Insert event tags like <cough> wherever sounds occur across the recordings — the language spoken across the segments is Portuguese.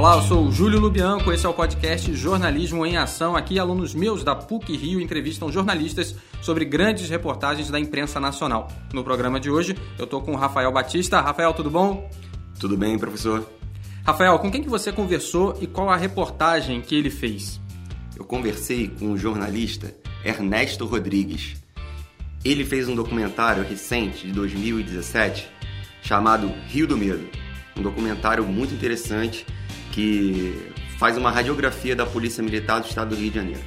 Olá, eu sou o Júlio Lubianco, esse é o podcast Jornalismo em Ação. Aqui, alunos meus da PUC Rio entrevistam jornalistas sobre grandes reportagens da imprensa nacional. No programa de hoje, eu estou com o Rafael Batista. Rafael, tudo bom? Tudo bem, professor. Rafael, com quem que você conversou e qual a reportagem que ele fez? Eu conversei com o jornalista Ernesto Rodrigues. Ele fez um documentário recente, de 2017, chamado Rio do Medo. Um documentário muito interessante que faz uma radiografia da Polícia Militar do Estado do Rio de Janeiro.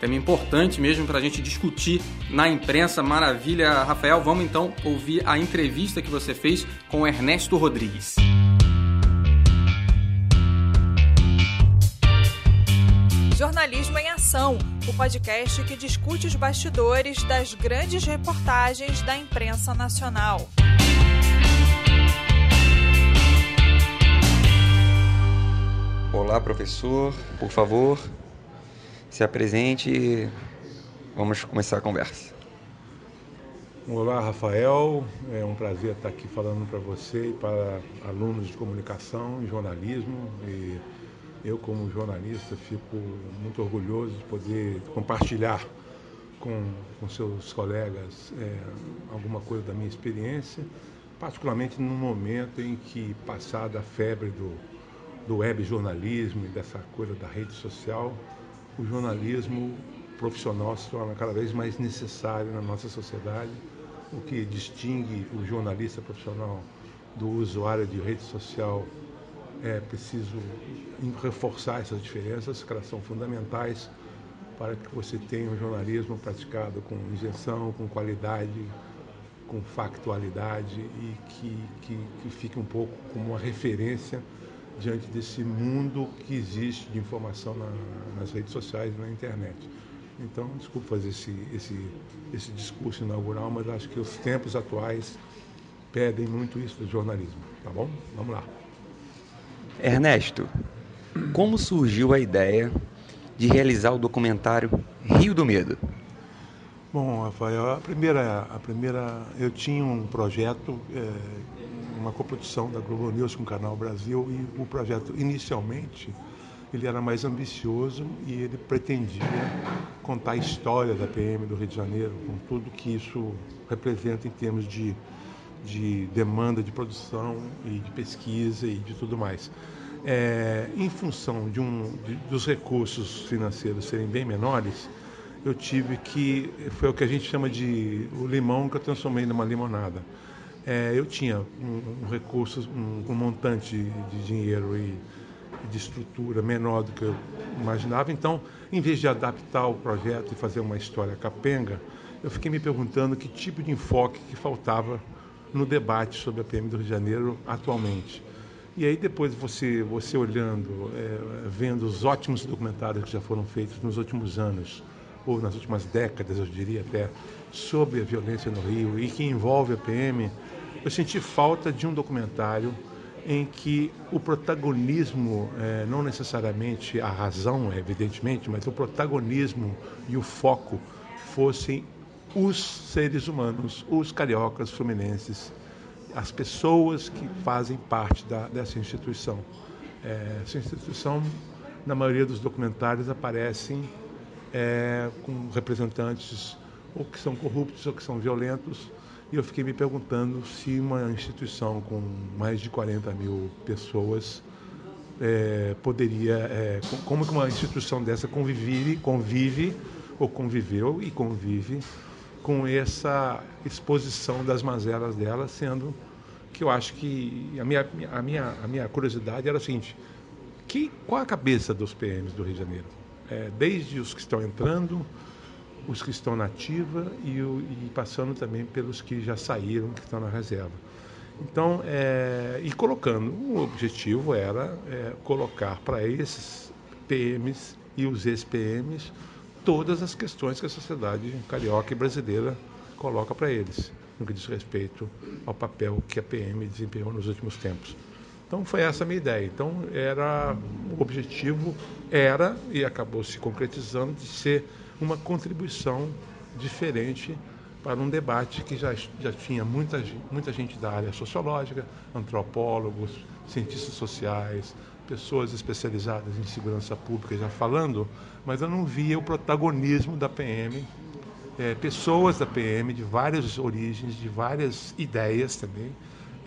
Tema importante mesmo para a gente discutir na imprensa. Maravilha, Rafael. Vamos então ouvir a entrevista que você fez com Ernesto Rodrigues. Jornalismo em Ação, o podcast que discute os bastidores das grandes reportagens da imprensa nacional. Olá, professor. Por favor, se apresente e vamos começar a conversa. Olá, Rafael. É um prazer estar aqui falando para você e para alunos de comunicação e jornalismo. E eu, como jornalista, fico muito orgulhoso de poder compartilhar com, com seus colegas é, alguma coisa da minha experiência, particularmente num momento em que, passada a febre do do web jornalismo e dessa coisa da rede social, o jornalismo profissional se torna cada vez mais necessário na nossa sociedade. O que distingue o jornalista profissional do usuário de rede social é preciso reforçar essas diferenças, que elas são fundamentais para que você tenha um jornalismo praticado com isenção, com qualidade, com factualidade e que, que, que fique um pouco como uma referência diante desse mundo que existe de informação na, nas redes sociais e na internet. Então, desculpe fazer esse, esse, esse discurso inaugural, mas acho que os tempos atuais pedem muito isso do jornalismo, tá bom? Vamos lá. Ernesto, como surgiu a ideia de realizar o documentário Rio do Medo? Bom, Rafael, a primeira, a primeira eu tinha um projeto é, uma coprodução da Globo News com o Canal Brasil e o projeto inicialmente ele era mais ambicioso e ele pretendia contar a história da PM do Rio de Janeiro, com tudo que isso representa em termos de, de demanda de produção e de pesquisa e de tudo mais. É, em função de um, de, dos recursos financeiros serem bem menores, eu tive que, foi o que a gente chama de o limão que eu transformei numa limonada é, eu tinha um, um recurso, um, um, montante de dinheiro e de estrutura menor do que eu imaginava. Então, em vez de adaptar o projeto e fazer uma história capenga, eu fiquei me perguntando que tipo de enfoque que faltava no debate sobre a PM do Rio de Janeiro atualmente. E aí depois você, você olhando, é, vendo os ótimos documentários que já foram feitos nos últimos anos, ou nas últimas décadas, eu diria até, sobre a violência no Rio e que envolve a PM, eu senti falta de um documentário em que o protagonismo, é, não necessariamente a razão, evidentemente, mas o protagonismo e o foco fossem os seres humanos, os cariocas fluminenses, as pessoas que fazem parte da, dessa instituição. É, essa instituição, na maioria dos documentários, aparecem é, com representantes ou que são corruptos ou que são violentos, e eu fiquei me perguntando se uma instituição com mais de 40 mil pessoas é, poderia, é, como que uma instituição dessa convive, convive ou conviveu e convive com essa exposição das mazelas dela, sendo que eu acho que a minha, a minha, a minha curiosidade era a seguinte, que, qual a cabeça dos PMs do Rio de Janeiro? É, desde os que estão entrando, os que estão na ativa e, e, passando também pelos que já saíram, que estão na reserva. Então, é, e colocando, o objetivo era é, colocar para esses PMs e os ex-PMs todas as questões que a sociedade carioca e brasileira coloca para eles, no que diz respeito ao papel que a PM desempenhou nos últimos tempos. Então foi essa a minha ideia. Então era o objetivo era e acabou se concretizando de ser uma contribuição diferente para um debate que já, já tinha muita, muita gente da área sociológica, antropólogos, cientistas sociais, pessoas especializadas em segurança pública já falando, mas eu não via o protagonismo da PM, é, pessoas da PM de várias origens, de várias ideias também,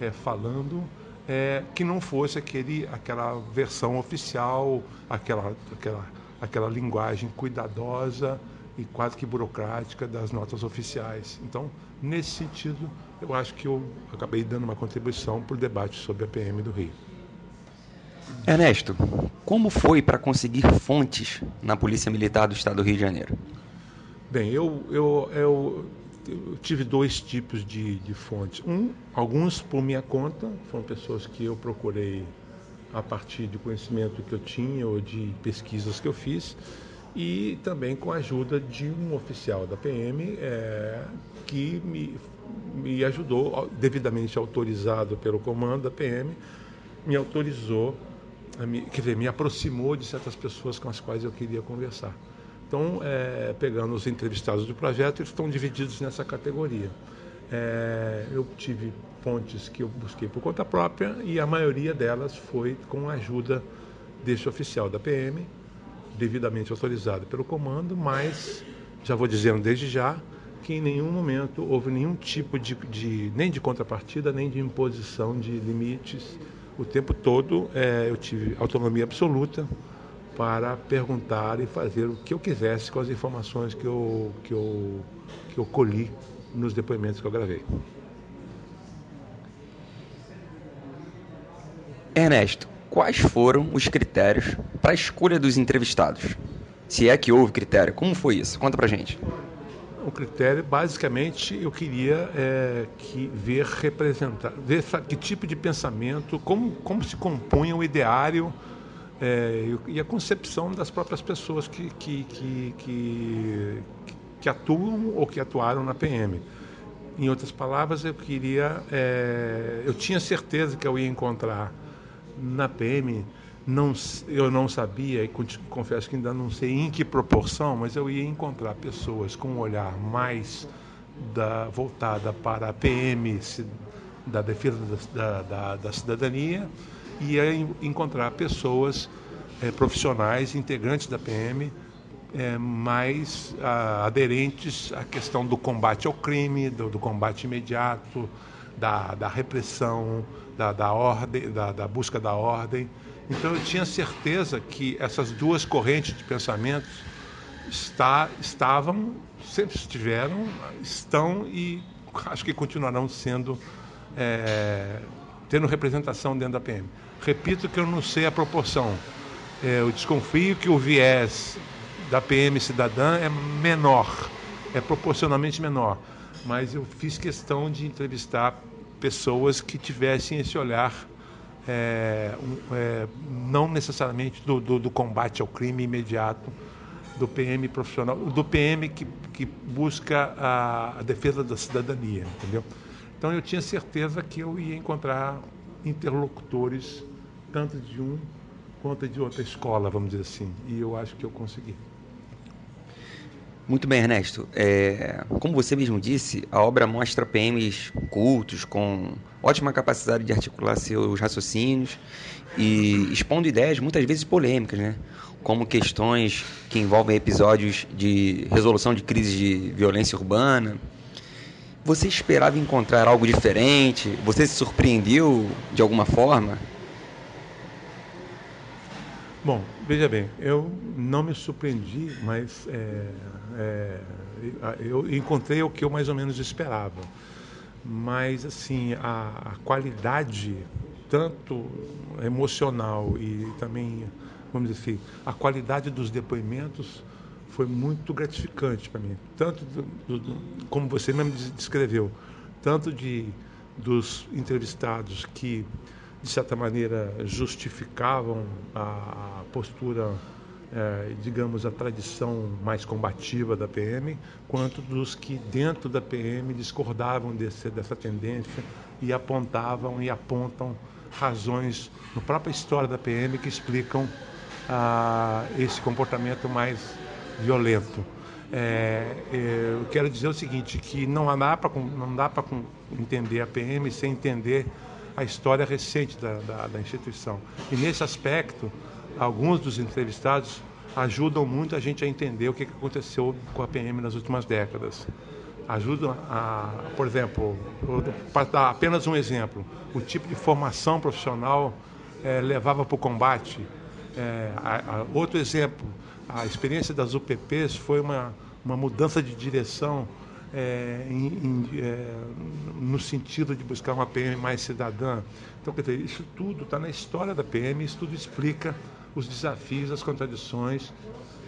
é, falando é, que não fosse aquele, aquela versão oficial, aquela, aquela, aquela linguagem cuidadosa e quase que burocrática das notas oficiais. Então, nesse sentido, eu acho que eu acabei dando uma contribuição para o debate sobre a PM do Rio. Ernesto, como foi para conseguir fontes na Polícia Militar do Estado do Rio de Janeiro? Bem, eu, eu, eu, eu tive dois tipos de, de fontes. Um, alguns por minha conta, foram pessoas que eu procurei a partir de conhecimento que eu tinha ou de pesquisas que eu fiz, e também com a ajuda de um oficial da PM é, que me, me ajudou, devidamente autorizado pelo comando da PM, me autorizou, me, quer dizer, me aproximou de certas pessoas com as quais eu queria conversar. Então, é, pegando os entrevistados do projeto, eles estão divididos nessa categoria. É, eu tive fontes que eu busquei por conta própria e a maioria delas foi com a ajuda deste oficial da PM, devidamente autorizado pelo comando, mas já vou dizendo desde já que em nenhum momento houve nenhum tipo de, de nem de contrapartida nem de imposição de limites. O tempo todo é, eu tive autonomia absoluta para perguntar e fazer o que eu quisesse com as informações que eu, que eu, que eu colhi nos depoimentos que eu gravei. Ernesto, quais foram os critérios para a escolha dos entrevistados? Se é que houve critério, como foi isso? Conta pra gente. O critério, basicamente, eu queria é, que ver representar, ver que tipo de pensamento, como, como se compunha o ideário é, e a concepção das próprias pessoas que, que, que, que, que atuam ou que atuaram na PM. Em outras palavras, eu queria, é, eu tinha certeza que eu ia encontrar na PM, não, eu não sabia e confesso que ainda não sei em que proporção, mas eu ia encontrar pessoas com um olhar mais da, voltada para a PM da defesa da, da, da cidadania e a encontrar pessoas é, profissionais, integrantes da PM, é, mais a, aderentes à questão do combate ao crime, do, do combate imediato, da, da repressão, da, da ordem, da, da, busca da ordem. Então eu tinha certeza que essas duas correntes de pensamento está, estavam, sempre estiveram, estão e acho que continuarão sendo, é, tendo representação dentro da PM. Repito que eu não sei a proporção. É, eu desconfio que o viés da PM cidadã é menor, é proporcionalmente menor. Mas eu fiz questão de entrevistar pessoas que tivessem esse olhar é, é, não necessariamente do, do, do, combate ao crime imediato, do PM profissional, do PM que, que busca a, a, defesa da cidadania, entendeu? Então eu tinha certeza que eu ia encontrar interlocutores tanto de um quanto de outra escola, vamos dizer assim. E eu acho que eu consegui. Muito bem, Ernesto. É, como você mesmo disse, a obra mostra PMs cultos, com ótima capacidade de articular seus raciocínios e expondo ideias muitas vezes polêmicas, né? como questões que envolvem episódios de resolução de crises de violência urbana, você esperava encontrar algo diferente? Você se surpreendeu de alguma forma? Bom, veja bem, eu não me surpreendi, mas é, é, eu encontrei o que eu mais ou menos esperava. Mas, assim, a, a qualidade, tanto emocional e também, vamos dizer assim, a qualidade dos depoimentos foi muito gratificante para mim. Tanto, do, do, como você mesmo descreveu, tanto de dos entrevistados que, de certa maneira, justificavam a, postura, é, digamos, a tradição mais combativa da PM, quanto dos que, dentro da PM, discordavam desse, dessa tendência e apontavam e apontam razões na própria história da PM que explicam ah, esse comportamento mais violento. É, é, eu quero dizer o seguinte, que não dá para entender a PM sem entender a história recente da, da, da instituição. E nesse aspecto, alguns dos entrevistados ajudam muito a gente a entender o que aconteceu com a PM nas últimas décadas. Ajudam a, por exemplo, para dar apenas um exemplo, o tipo de formação profissional é, levava para o combate. É, a, a, outro exemplo, a experiência das UPPs foi uma, uma mudança de direção é, em, em, é, no sentido de buscar uma PM mais cidadã. Então, quer dizer, isso tudo está na história da PM, isso tudo explica os desafios, as contradições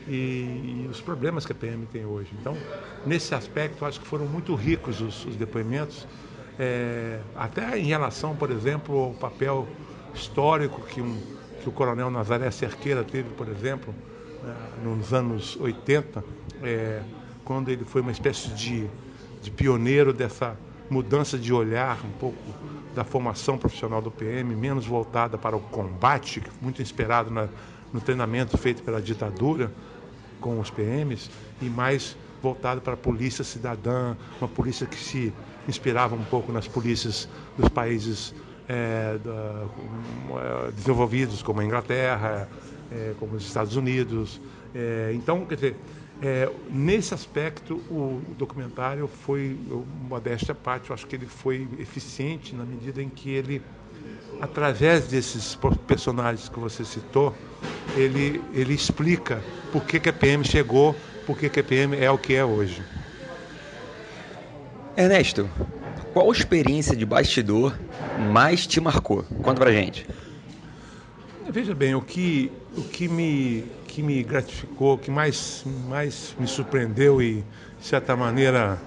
e, e, os problemas que a PM tem hoje. Então, nesse aspecto, acho que foram muito ricos os, os depoimentos, é, até em relação, por exemplo, ao papel histórico que, um, que o coronel Nazaré Cerqueira teve, por exemplo, é, nos anos 80, é, quando ele foi uma espécie de, de pioneiro dessa mudança de olhar um pouco da formação profissional do PM, menos voltada para o combate, muito inspirado na, no treinamento feito pela ditadura com os PMs, e mais voltado para a polícia cidadã, uma polícia que se inspirava um pouco nas polícias dos países é, da, é, desenvolvidos, como a Inglaterra, é, como os Estados Unidos. É, então, quer dizer, é, nesse aspecto, o documentário foi, modéstia à parte, eu acho que ele foi eficiente na medida em que ele, através desses personagens que você citou, ele, ele explica por que, que a PM chegou, por que, que a PM é o que é hoje. Ernesto, qual experiência de bastidor mais te marcou? Conta pra gente. Veja bem, o que, o que me que me gratificou, que mais, mais me surpreendeu e, de certa maneira,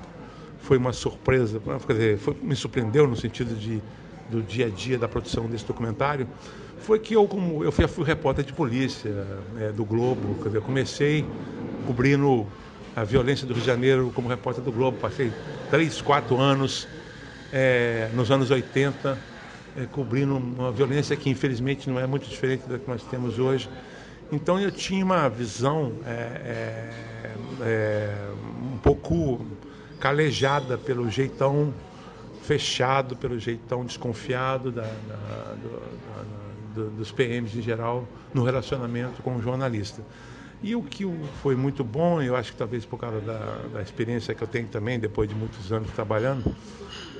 foi uma surpresa, quer dizer, foi, me surpreendeu no sentido de, do dia a dia da produção desse documentário, foi que eu, como eu fui, fui repórter de polícia é, do Globo, quer dizer, comecei cobrindo a violência do Rio de Janeiro como repórter do Globo, passei três, quatro anos é, nos anos 80 é, cobrindo uma violência que infelizmente não é muito diferente da que nós temos hoje então eu tinha uma visão é, é, é, um pouco calejada pelo jeitão fechado, pelo jeitão desconfiado da, da, do, da, dos PMs em geral no relacionamento com o jornalista. E o que foi muito bom, eu acho que talvez por causa da, da experiência que eu tenho também, depois de muitos anos trabalhando,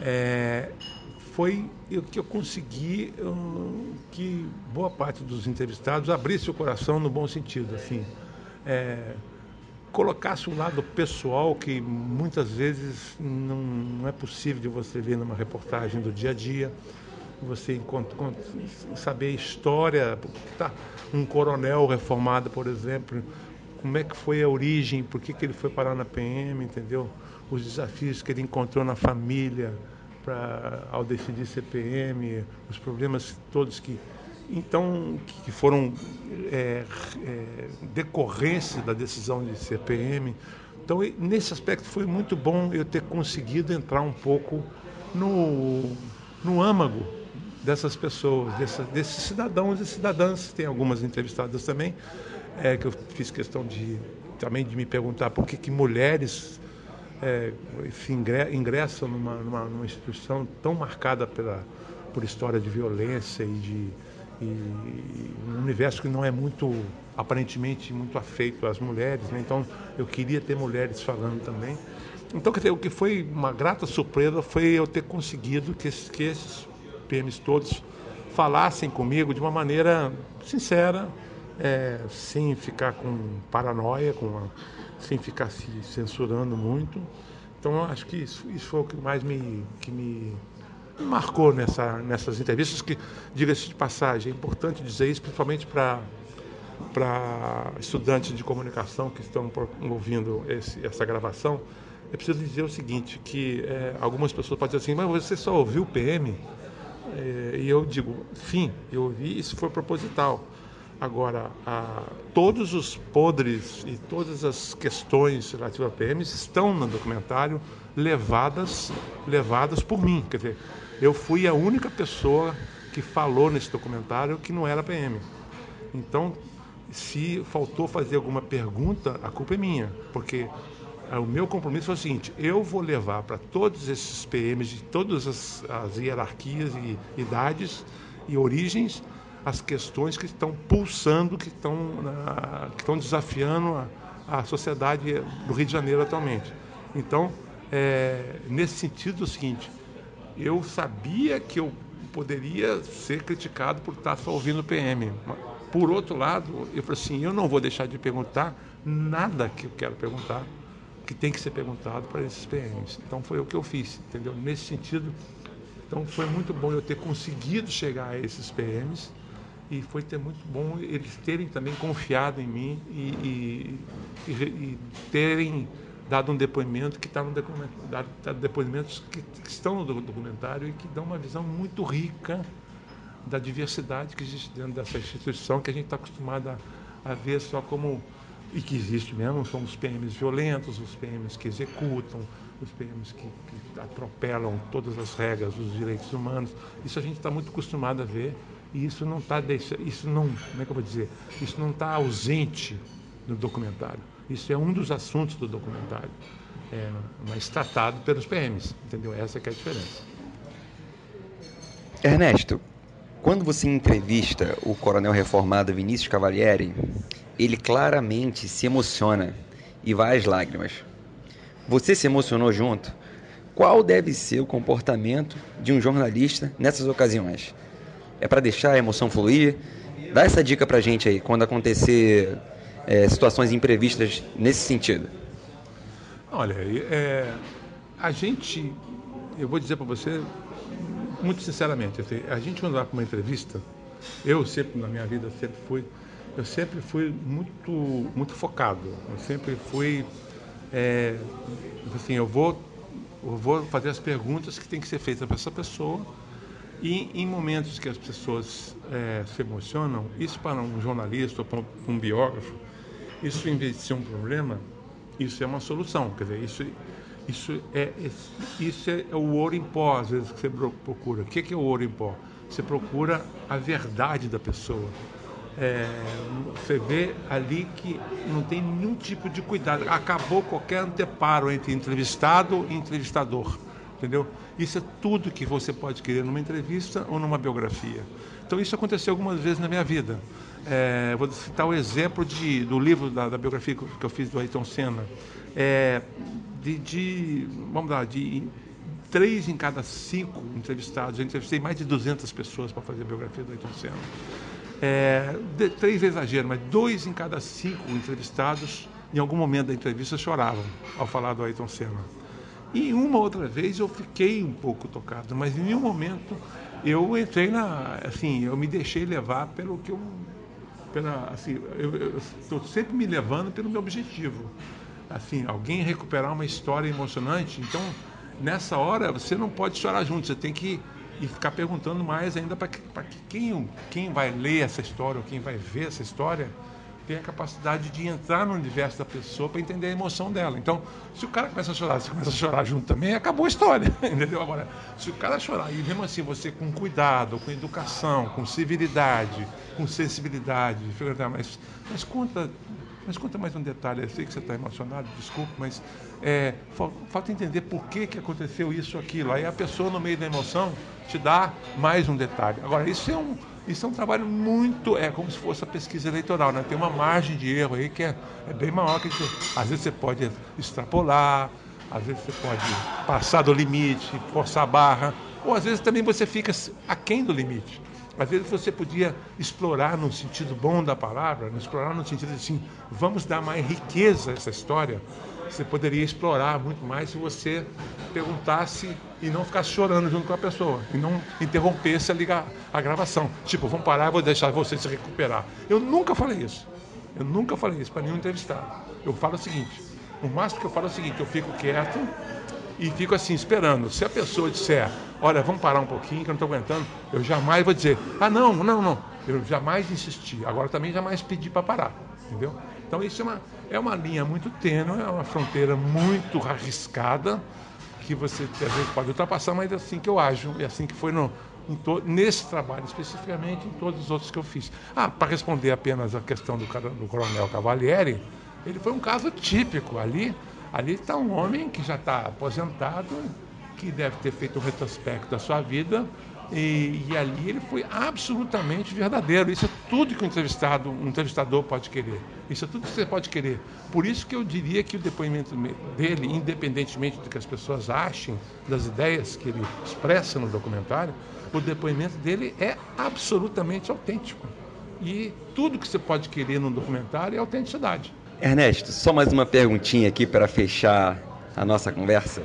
é, foi o que eu consegui que boa parte dos entrevistados abrisse o coração no bom sentido, assim, é, colocasse um lado pessoal que muitas vezes não, não, é possível de você ver numa reportagem do dia a dia. Você encontra, saber a história, tá, um coronel reformado, por exemplo, como é que foi a origem, por que, que ele foi parar na PM, entendeu? Os desafios que ele encontrou na família, para ao decidir CPM, os problemas todos que então que foram é, é, decorrência da decisão de CPM. Então nesse aspecto foi muito bom eu ter conseguido entrar um pouco no, no âmago dessas pessoas, dessa, desses cidadãos e cidadãs. Tem algumas entrevistadas também é, que eu fiz questão de também de me perguntar por que, que mulheres é, se ingressam numa, numa, numa, instituição tão marcada pela, por história de violência e de e, um universo que não é muito aparentemente muito afeito às mulheres, né? então eu queria ter mulheres falando também. Então, dizer, o que foi uma grata surpresa foi eu ter conseguido que, esses, que esses PMs todos falassem comigo de uma maneira sincera, é, sem ficar com paranoia, com uma, sem ficar se censurando muito. Então, acho que isso, isso foi o que mais me, que me marcou nessa, nessas entrevistas, que, diga-se de passagem, é importante dizer isso, principalmente para para estudantes de comunicação que estão ouvindo esse, essa gravação, é preciso dizer o seguinte, que é, algumas pessoas podem dizer assim, mas você só ouviu o PM? É, e eu digo, sim, eu ouvi, isso foi proposital. Agora, a, todos os podres e todas as questões relativas a PMs estão no documentário levadas, levadas por mim. Quer dizer, eu fui a única pessoa que falou nesse documentário que não era PM. Então, se faltou fazer alguma pergunta, a culpa é minha, porque o meu compromisso foi o seguinte: eu vou levar para todos esses PMs de todas as, as hierarquias e idades e origens as questões que estão pulsando, que estão, na, que estão desafiando a, a sociedade do Rio de Janeiro atualmente. Então, é, nesse sentido, é o seguinte: eu sabia que eu poderia ser criticado por estar só ouvindo o PM. Por outro lado, eu falei assim: eu não vou deixar de perguntar nada que eu quero perguntar, que tem que ser perguntado para esses PMs. Então, foi o que eu fiz, entendeu? Nesse sentido, então foi muito bom eu ter conseguido chegar a esses PMs e foi ter muito bom eles terem também confiado em mim e, e, e terem dado um depoimento que está no dado depoimentos que, que, estão no documentário e que dão uma visão muito rica da diversidade que existe dentro dessa instituição que a gente está acostumado a, a, ver só como e que existe mesmo são os PMs violentos, os PMs que executam, os PMs que, que atropelam todas as regras dos direitos humanos. Isso a gente está muito acostumado a ver e isso não está isso não como é que eu vou dizer? Isso não está ausente no documentário. Isso é um dos assuntos do documentário. É, mas tratado pelos PMs entendeu? Essa é a diferença. Ernesto quando você entrevista o coronel reformado Vinícius Cavalieri ele claramente se emociona e vai às lágrimas. Você se emocionou junto? Qual deve ser o comportamento de um jornalista nessas ocasiões é para deixar a emoção fluir? Dá essa dica para gente aí, quando acontecer é, situações imprevistas nesse sentido. Olha, é, a gente, eu vou dizer para você, muito sinceramente, assim, a gente quando vai para uma entrevista, eu sempre na minha vida sempre fui, eu sempre fui muito, muito focado. Eu sempre fui, é, assim, eu vou, eu vou fazer as perguntas que tem que ser feitas para essa pessoa e em momentos que as pessoas é, se emocionam, isso para um jornalista para um biógrafo, isso em vez de ser um problema, isso é uma solução. Quer dizer, isso, isso, é, isso é o ouro em pó, às vezes, que você procura. O que é o ouro em pó? Você procura a verdade da pessoa. É, você vê ali que não tem nenhum tipo de cuidado. Acabou qualquer anteparo entre entrevistado e entrevistador entendeu? Isso é tudo que você pode querer numa entrevista ou numa biografia. Então isso aconteceu algumas vezes na minha vida. É, vou citar o exemplo de, do livro da, da biografia que eu fiz do Ayrton Senna. É, de, de, vamos lá, de três em cada cinco entrevistados, eu entrevistei mais de 200 pessoas para fazer a biografia do Ayrton Senna. É, de, três é exagero, mas dois em cada cinco entrevistados, em algum momento da entrevista, choravam ao falar do Ayrton Senna. E uma outra vez eu fiquei um pouco tocado, mas em nenhum momento eu entrei na. Assim, eu me deixei levar pelo que eu. Pela, assim, eu estou sempre me levando pelo meu objetivo. Assim, alguém recuperar uma história emocionante, então nessa hora você não pode chorar junto, você tem que e ficar perguntando mais ainda para que, que quem, quem vai ler essa história ou quem vai ver essa história tem a capacidade de entrar no universo da pessoa para entender a emoção dela. Então, se o cara começa a chorar, você começa a chorar junto também, acabou a história, <laughs> entendeu? Agora, se o cara chorar e mesmo assim você com cuidado, com educação, com civilidade, com sensibilidade, mas, mas conta mas conta mais um detalhe, eu sei que você está emocionado, desculpe, mas é, falta entender por que, que aconteceu isso aquilo. Aí a pessoa, no meio da emoção, te dá mais um detalhe. Agora, isso é um, isso é um trabalho muito, é como se fosse a pesquisa eleitoral, né? Tem uma margem de erro aí que é, é bem maior que às vezes você pode extrapolar, às vezes você pode passar do limite, forçar a barra, ou às vezes também você fica aquém do limite. Às vezes você podia explorar no sentido bom da palavra, explorar no sentido assim, vamos dar mais riqueza a essa história. Você poderia explorar muito mais se você perguntasse e não ficasse chorando junto com a pessoa, e não interrompesse a, ligar, a gravação. Tipo, vamos parar, vou deixar você se recuperar. Eu nunca falei isso. Eu nunca falei isso para nenhum entrevistado. Eu falo o seguinte: o máximo que eu falo é o seguinte, eu fico quieto e fico assim, esperando. Se a pessoa disser, olha, vamos parar um pouquinho, que eu não estou aguentando, eu jamais vou dizer, ah, não, não, não. Eu jamais insisti. Agora também jamais pedi para parar, entendeu? Então isso é uma, é uma linha muito tênue, é uma fronteira muito arriscada, que você às vezes pode ultrapassar, mas é assim que eu ajo, é assim que foi no, nesse trabalho especificamente, em todos os outros que eu fiz. Ah, para responder apenas a questão do, do coronel Cavalieri, ele foi um caso típico ali Ali está um homem que já está aposentado, que deve ter feito um retrospecto da sua vida e, e, ali ele foi absolutamente verdadeiro. Isso é tudo que um entrevistado, um entrevistador pode querer. Isso é tudo que você pode querer. Por isso que eu diria que o depoimento dele, independentemente do que as pessoas achem das ideias que ele expressa no documentário, o depoimento dele é absolutamente autêntico. E tudo que você pode querer num documentário é autenticidade. Ernesto, só mais uma perguntinha aqui para fechar a nossa conversa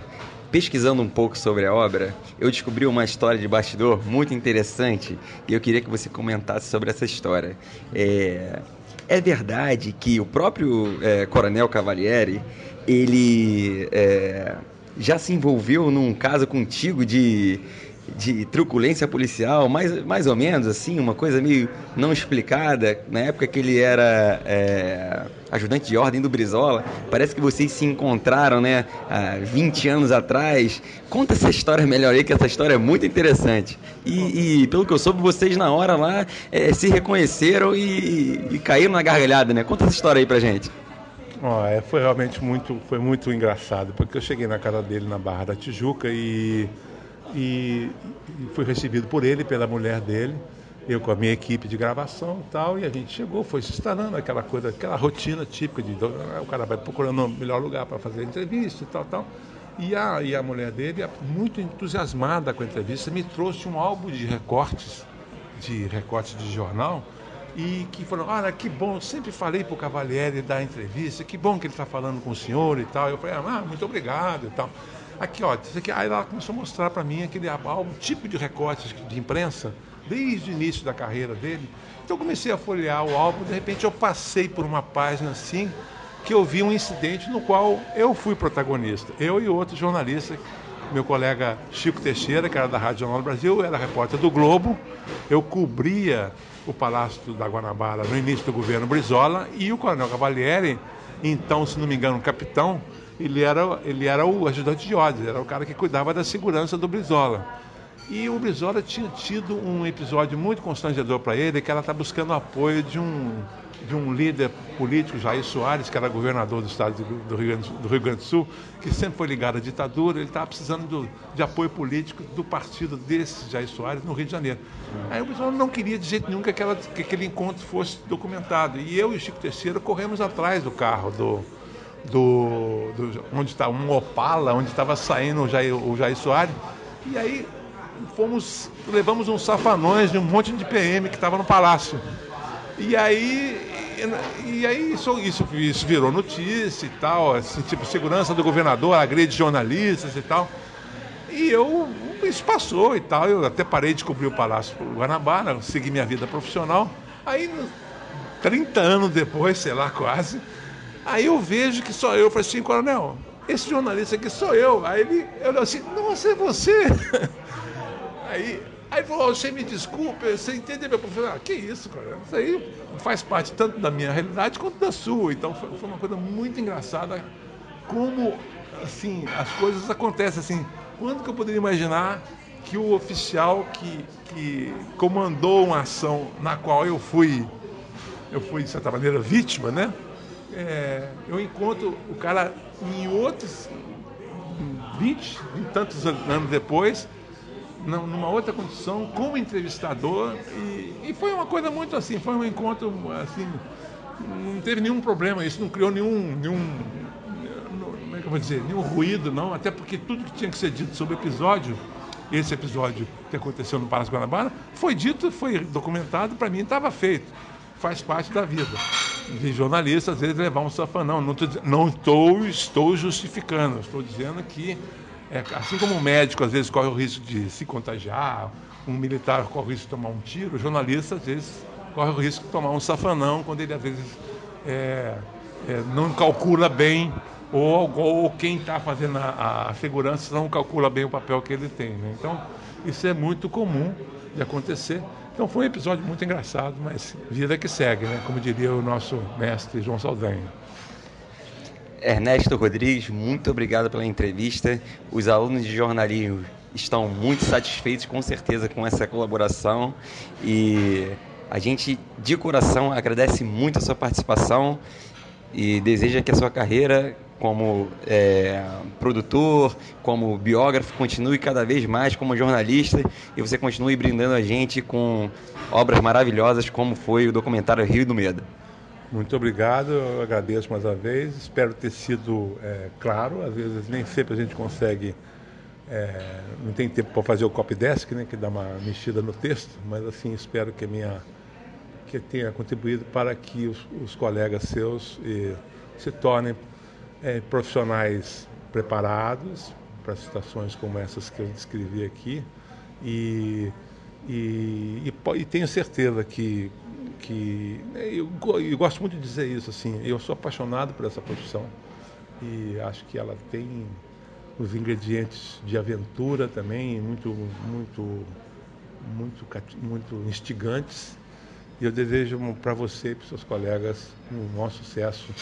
pesquisando um pouco sobre a obra, eu descobri uma história de bastidor muito interessante e eu queria que você comentasse sobre essa história. É, é verdade que o próprio é, Coronel Cavalieri, ele é, já se envolveu num caso contigo de de truculência policial, mais, mais ou menos assim, uma coisa meio não explicada. Na época que ele era é, ajudante de ordem do Brizola, parece que vocês se encontraram, né, há 20 anos atrás. Conta essa história melhor aí, que essa história é muito interessante. E, e pelo que eu soube, vocês na hora lá é, se reconheceram e, e, caíram na gargalhada, né? Conta essa história aí pra gente. Oh, é, foi realmente muito, foi muito engraçado, porque eu cheguei na casa dele na Barra da Tijuca e e, e fui recebido por ele, pela mulher dele, eu com a minha equipe de gravação e tal, e a gente chegou, foi se instalando aquela coisa, aquela rotina típica de o cara vai procurando o melhor lugar para fazer a entrevista e tal, tal. E a, e a mulher dele, muito entusiasmada com a entrevista, me trouxe um álbum de recortes, de recortes de jornal, e que falou, olha, que bom, sempre falei para o Cavalieri dar entrevista, que bom que ele está falando com o senhor e tal. Eu falei, ah, muito obrigado e tal. Aqui, ó, isso aqui, aí ela começou a mostrar para mim aquele álbum, tipo de recortes de imprensa, desde o início da carreira dele. Então eu comecei a folhear o álbum, de repente eu passei por uma página assim, que eu vi um incidente no qual eu fui protagonista. Eu e outro jornalista, meu colega Chico Teixeira, que era da Rádio Jornal do Brasil, era repórter do Globo. Eu cobria o Palácio da Guanabara no início do governo Brizola e o Coronel Cavalieri, então, se não me engano, capitão, ele era, ele era o ajudante de ordens, era o cara que cuidava da segurança do Brizola. E o Brizola tinha tido um episódio muito constrangedor para ele, que ela está buscando apoio de um, de um líder político, Jair Soares, que era governador do estado do Rio, Grande, do Rio Grande do Sul, que sempre foi ligado à ditadura, ele estava precisando do, de apoio político do partido desse Jair Soares no Rio de Janeiro. Aí o Brizola não queria de jeito nenhum que, aquela, que aquele encontro fosse documentado. E eu e o Chico Teixeira corremos atrás do carro do, do, do onde está um Opala, onde estava saindo o Jair, o Jair Soares. E aí fomos, levamos uns safanões de um monte de PM que estava no palácio. E aí, e aí isso, isso, isso virou notícia e tal, assim, tipo, segurança do governador, agrede jornalistas e tal. E eu, isso passou e tal, eu até parei de cobrir o Palácio Guanabara, segui minha vida profissional. Aí, 30 anos depois, sei lá, quase, Aí eu vejo que sou eu. Eu falei assim, coronel, esse jornalista aqui sou eu. Aí ele olhou assim, nossa, é você. <laughs> aí, aí falou, você me desculpe, você entende meu professor? Ah, que isso, coronel? Isso aí faz parte tanto da minha realidade quanto da sua. Então foi, foi uma coisa muito engraçada como assim, as coisas acontecem assim. Quando que eu poderia imaginar que o oficial que, que comandou uma ação na qual eu fui, eu fui de certa maneira vítima, né? É, eu encontro o cara em outros 20 e tantos anos depois, numa outra condição, como entrevistador, e, e, foi uma coisa muito assim, foi um encontro assim, não teve nenhum problema, isso não criou nenhum, nenhum como é que eu vou dizer, nenhum ruído, não, até porque tudo que tinha que ser dito sobre o episódio, esse episódio que aconteceu no Palácio Guanabara, foi dito, foi documentado, para mim estava feito, faz parte da vida de jornalista, às vezes levar um safanão. Não, tô, não tô, estou justificando, estou dizendo que, é, assim como o médico às vezes corre o risco de se contagiar, um militar corre o risco de tomar um tiro, o jornalista às vezes corre o risco de tomar um safanão quando ele às vezes é, é, não calcula bem ou, ou quem está fazendo a, a, segurança não calcula bem o papel que ele tem. Né? Então, isso é muito comum de acontecer. Então foi um episódio muito engraçado, mas vida que segue, né? como diria o nosso mestre João Saldanha. Ernesto Rodrigues, muito obrigado pela entrevista. Os alunos de jornalismo estão muito satisfeitos, com certeza, com essa colaboração. E a gente, de coração, agradece muito a sua participação e deseja que a sua carreira como é, produtor, como biógrafo, continue cada vez mais como jornalista e você continue brindando a gente com obras maravilhosas como foi o documentário Rio do Medo. Muito obrigado, eu agradeço mais uma vez, espero ter sido é, claro, às vezes nem sempre a gente consegue, é, não tem tempo para fazer o copy desk, né, que dá uma mexida no texto, mas assim espero que minha que tenha contribuído para que os, os colegas seus e, se tornem é, profissionais preparados para situações como essas que eu descrevi aqui. E, e, e, e tenho certeza que, que né, eu, eu, gosto muito de dizer isso assim eu sou apaixonado por essa profissão e acho que ela tem os ingredientes de aventura também muito muito muito muito instigantes e eu desejo para você e para seus colegas um maior sucesso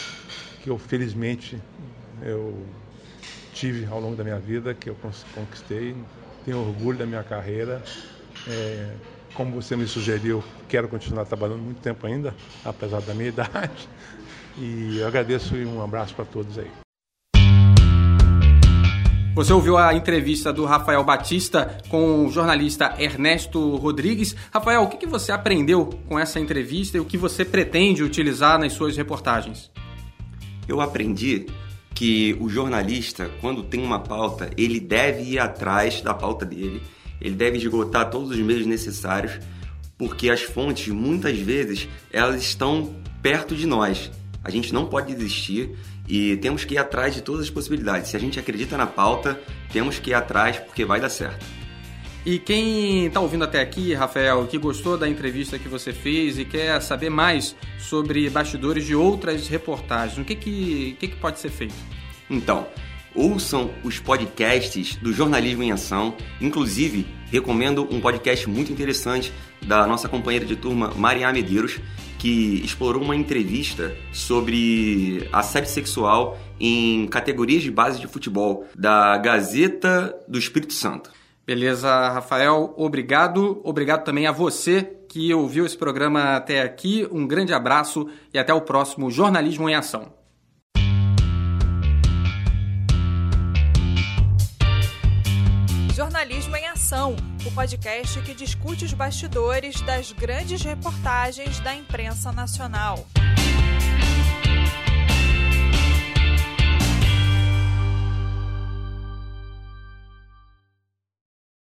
que eu felizmente eu tive ao longo da minha vida, que eu conquistei. Tenho orgulho da minha carreira. É, como você me sugeriu, quero continuar trabalhando muito tempo ainda, apesar da minha <laughs> idade. E eu agradeço e um abraço para todos aí. Você ouviu a entrevista do Rafael Batista com o jornalista Ernesto Rodrigues. Rafael, o que você aprendeu com essa entrevista e o que você pretende utilizar nas suas reportagens? Eu aprendi que o jornalista, quando tem uma pauta, ele deve ir atrás da pauta dele, ele deve esgotar todos os meios necessários, porque as fontes, muitas vezes, elas estão perto de nós. A gente não pode desistir e temos que ir atrás de todas as possibilidades. Se a gente acredita na pauta, temos que ir atrás porque vai dar certo. E quem está ouvindo até aqui, Rafael, que gostou da entrevista que você fez e quer saber mais sobre bastidores de outras reportagens, o que, que, que, que pode ser feito? Então, ouçam os podcasts do Jornalismo em Ação. Inclusive, recomendo um podcast muito interessante da nossa companheira de turma, Maria Medeiros, que explorou uma entrevista sobre assédio sexual em categorias de base de futebol da Gazeta do Espírito Santo. Beleza, Rafael, obrigado. Obrigado também a você que ouviu esse programa até aqui. Um grande abraço e até o próximo Jornalismo em Ação. Jornalismo em Ação, o podcast que discute os bastidores das grandes reportagens da imprensa nacional.